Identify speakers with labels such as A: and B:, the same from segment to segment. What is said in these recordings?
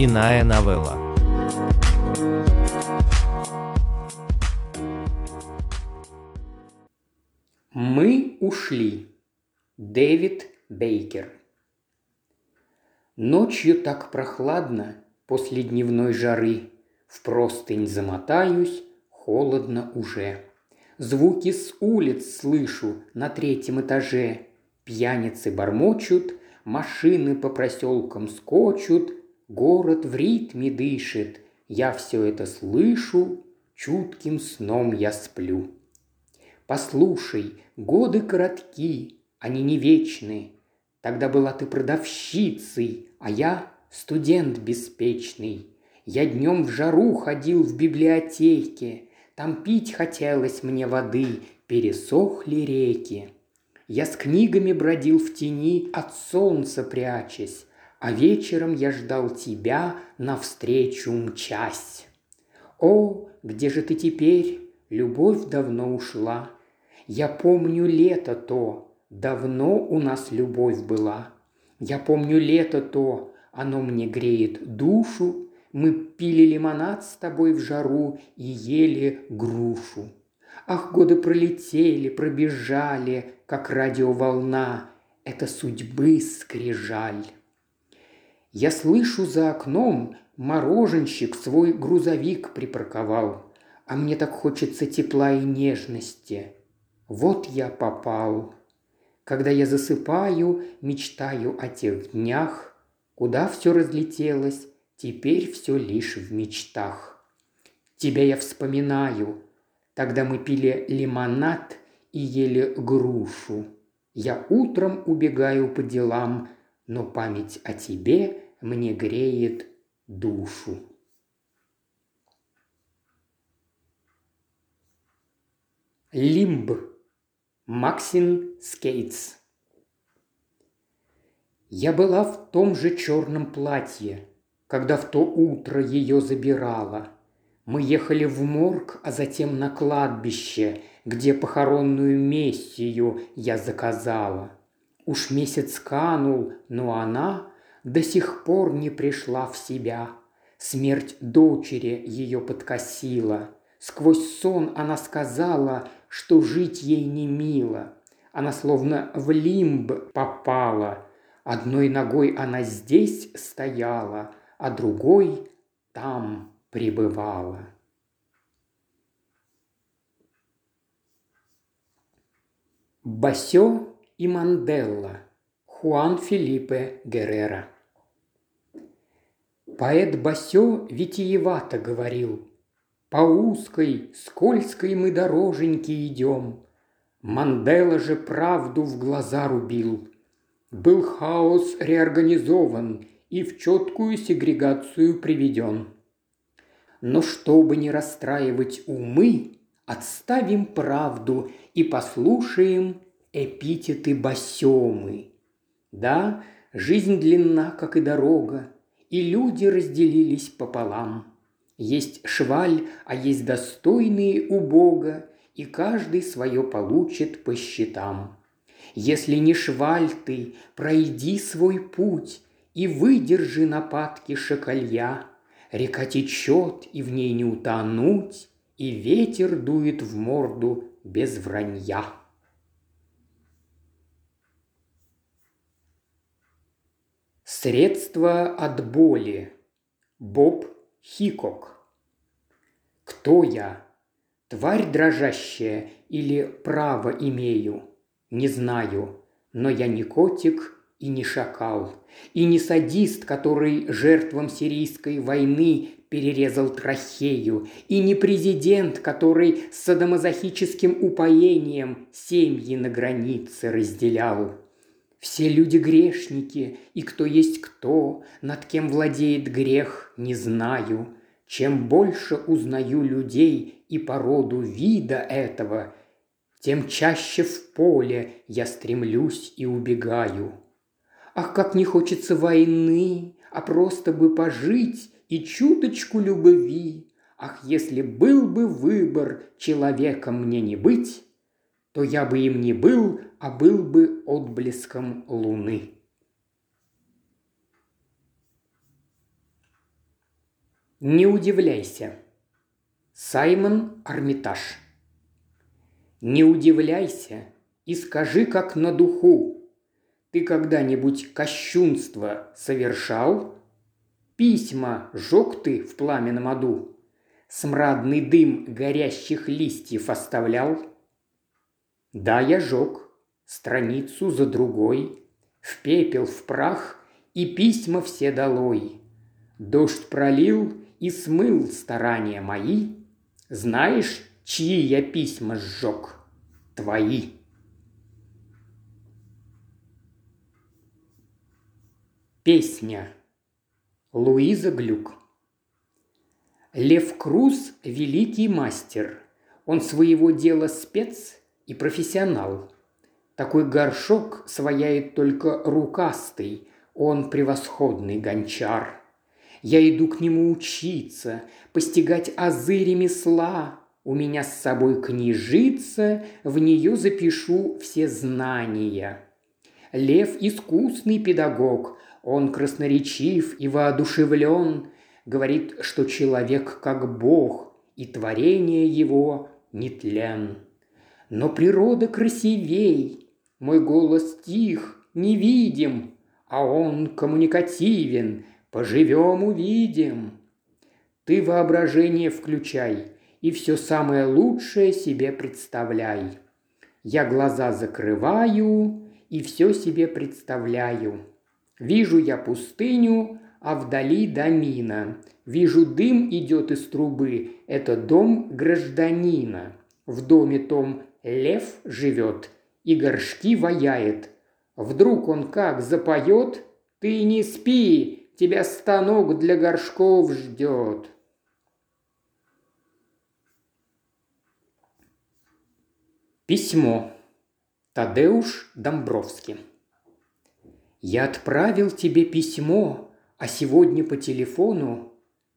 A: Иная новелла.
B: Мы ушли. Дэвид Бейкер. Ночью так прохладно после дневной жары. В простынь замотаюсь, холодно уже. Звуки с улиц слышу на третьем этаже. Пьяницы бормочут, машины по проселкам скочут, город в ритме дышит. Я все это слышу, чутким сном я сплю. Послушай, годы коротки, они не вечны. Тогда была ты продавщицей, а я студент беспечный. Я днем в жару ходил в библиотеке, Там пить хотелось мне воды, пересохли реки. Я с книгами бродил в тени, от солнца прячась, А вечером я ждал тебя, навстречу мчась. О, где же ты теперь? Любовь давно ушла. Я помню лето то, давно у нас любовь была. Я помню лето то, оно мне греет душу, мы пили лимонад с тобой в жару и ели грушу. Ах, годы пролетели, пробежали, как радиоволна. Это судьбы скрижаль. Я слышу за окном, мороженщик свой грузовик припарковал. А мне так хочется тепла и нежности. Вот я попал. Когда я засыпаю, мечтаю о тех днях, Куда все разлетелось, Теперь все лишь в мечтах. Тебя я вспоминаю. Тогда мы пили лимонад и ели грушу. Я утром убегаю по делам, но память о тебе мне греет душу. Лимб. Максин Скейтс. Я была в том же черном платье, когда в то утро ее забирала. Мы ехали в морг, а затем на кладбище, где похоронную мессию я заказала. Уж месяц канул, но она до сих пор не пришла в себя. Смерть дочери ее подкосила. Сквозь сон она сказала, что жить ей не мило. Она словно в лимб попала. Одной ногой она здесь стояла, а другой там пребывала. Басё и Манделла. Хуан Филиппе Геррера. Поэт Басё витиевато говорил, «По узкой, скользкой мы дороженьке идем, Мандела же правду в глаза рубил. Был хаос реорганизован, и в четкую сегрегацию приведен. Но чтобы не расстраивать умы, отставим правду и послушаем эпитеты басемы. Да, жизнь длинна, как и дорога, и люди разделились пополам. Есть шваль, а есть достойные у Бога, и каждый свое получит по счетам. Если не шваль ты, пройди свой путь, и выдержи нападки шакалья. Река течет, и в ней не утонуть, И ветер дует в морду без вранья. Средство от боли. Боб Хикок. Кто я? Тварь дрожащая или право имею? Не знаю, но я не котик и не шакал, и не садист, который жертвам сирийской войны перерезал трахею, и не президент, который с садомазохическим упоением семьи на границе разделял. Все люди грешники, и кто есть кто, над кем владеет грех, не знаю. Чем больше узнаю людей и породу вида этого, тем чаще в поле я стремлюсь и убегаю. Ах, как не хочется войны, а просто бы пожить и чуточку любви. Ах, если был бы выбор человеком мне не быть, то я бы им не был, а был бы отблеском луны. Не удивляйся. Саймон Армитаж. Не удивляйся и скажи, как на духу. Ты когда-нибудь кощунство совершал? Письма жег ты в пламенном аду? Смрадный дым горящих листьев оставлял? Да, я жег, страницу за другой, В пепел, в прах и письма все долой. Дождь пролил и смыл старания мои. Знаешь, чьи я письма сжег? Твои. Песня. Луиза Глюк. Лев Круз – великий мастер. Он своего дела спец и профессионал. Такой горшок свояет только рукастый, он превосходный гончар. Я иду к нему учиться, постигать азы ремесла. У меня с собой книжица, в нее запишу все знания. Лев – искусный педагог, он красноречив и воодушевлен, говорит, что человек как Бог, и творение его нетлен. Но природа красивей, мой голос тих, невидим, а он коммуникативен, поживем увидим. Ты воображение включай и все самое лучшее себе представляй. Я глаза закрываю и все себе представляю. Вижу я пустыню, а вдали домина. Вижу дым идет из трубы, это дом гражданина. В доме том лев живет и горшки ваяет. Вдруг он как запоет, ты не спи, тебя станок для горшков ждет. Письмо. Тадеуш Домбровский. Я отправил тебе письмо, а сегодня по телефону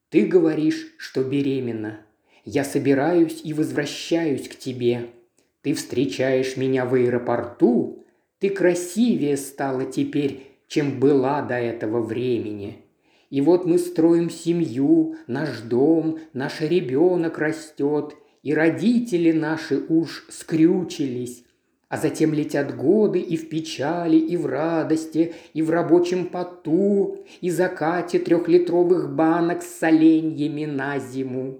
B: ты говоришь, что беременна. Я собираюсь и возвращаюсь к тебе. Ты встречаешь меня в аэропорту. Ты красивее стала теперь, чем была до этого времени. И вот мы строим семью, наш дом, наш ребенок растет, и родители наши уж скрючились, а затем летят годы и в печали, и в радости, и в рабочем поту, и закате трехлитровых банок с соленьями на зиму.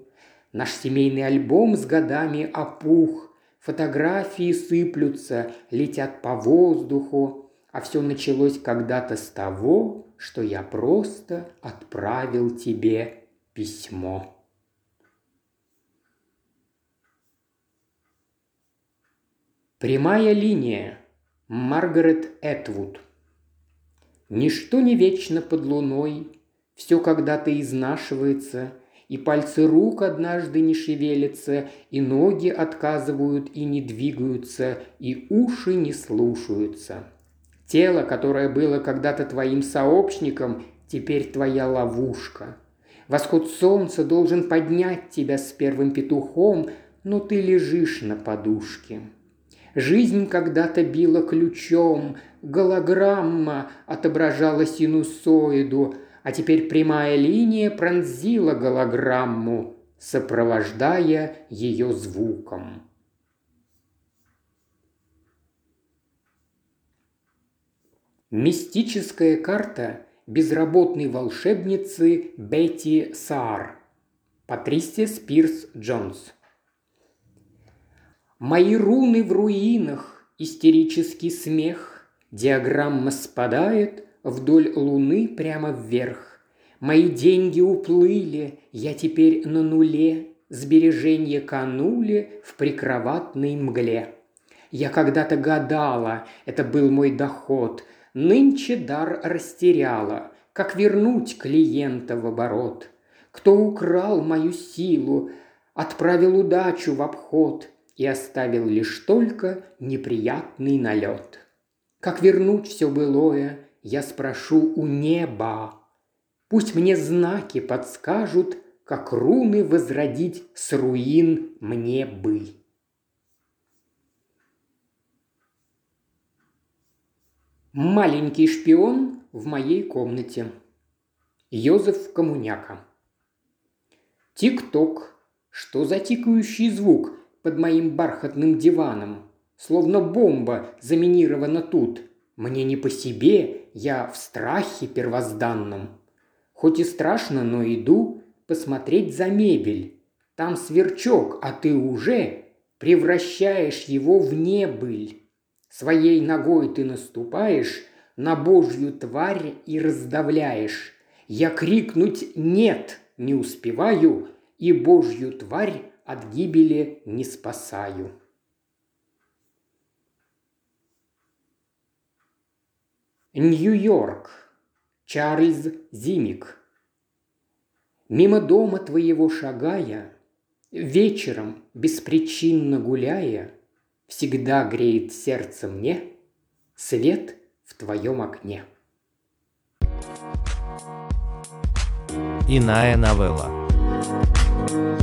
B: Наш семейный альбом с годами опух, фотографии сыплются, летят по воздуху, а все началось когда-то с того, что я просто отправил тебе письмо. Прямая линия. Маргарет Этвуд. Ничто не вечно под луной, все когда-то изнашивается, и пальцы рук однажды не шевелятся, и ноги отказывают и не двигаются, и уши не слушаются. Тело, которое было когда-то твоим сообщником, теперь твоя ловушка. Восход солнца должен поднять тебя с первым петухом, но ты лежишь на подушке. Жизнь когда-то била ключом, голограмма отображала синусоиду, а теперь прямая линия пронзила голограмму, сопровождая ее звуком. Мистическая карта безработной волшебницы Бетти Саар. Патрисия Спирс Джонс. Мои руны в руинах, истерический смех, Диаграмма спадает вдоль луны прямо вверх. Мои деньги уплыли, я теперь на нуле, Сбережения канули в прикроватной мгле. Я когда-то гадала, это был мой доход, Нынче дар растеряла, как вернуть клиента в оборот. Кто украл мою силу, отправил удачу в обход – и оставил лишь только неприятный налет. Как вернуть все былое, я спрошу у неба. Пусть мне знаки подскажут, как руны возродить с руин мне бы. Маленький шпион в моей комнате. Йозеф Комуняка. Тик-ток. Что за тикающий звук под моим бархатным диваном? Словно бомба заминирована тут. Мне не по себе, я в страхе первозданном. Хоть и страшно, но иду посмотреть за мебель. Там сверчок, а ты уже превращаешь его в небыль. Своей ногой ты наступаешь на божью тварь и раздавляешь. Я крикнуть «нет» не успеваю, и божью тварь от гибели не спасаю. Нью-Йорк. Чарльз Зимик. Мимо дома твоего шагая, Вечером, беспричинно гуляя, Всегда греет сердце мне Свет в твоем окне.
A: Иная новелла.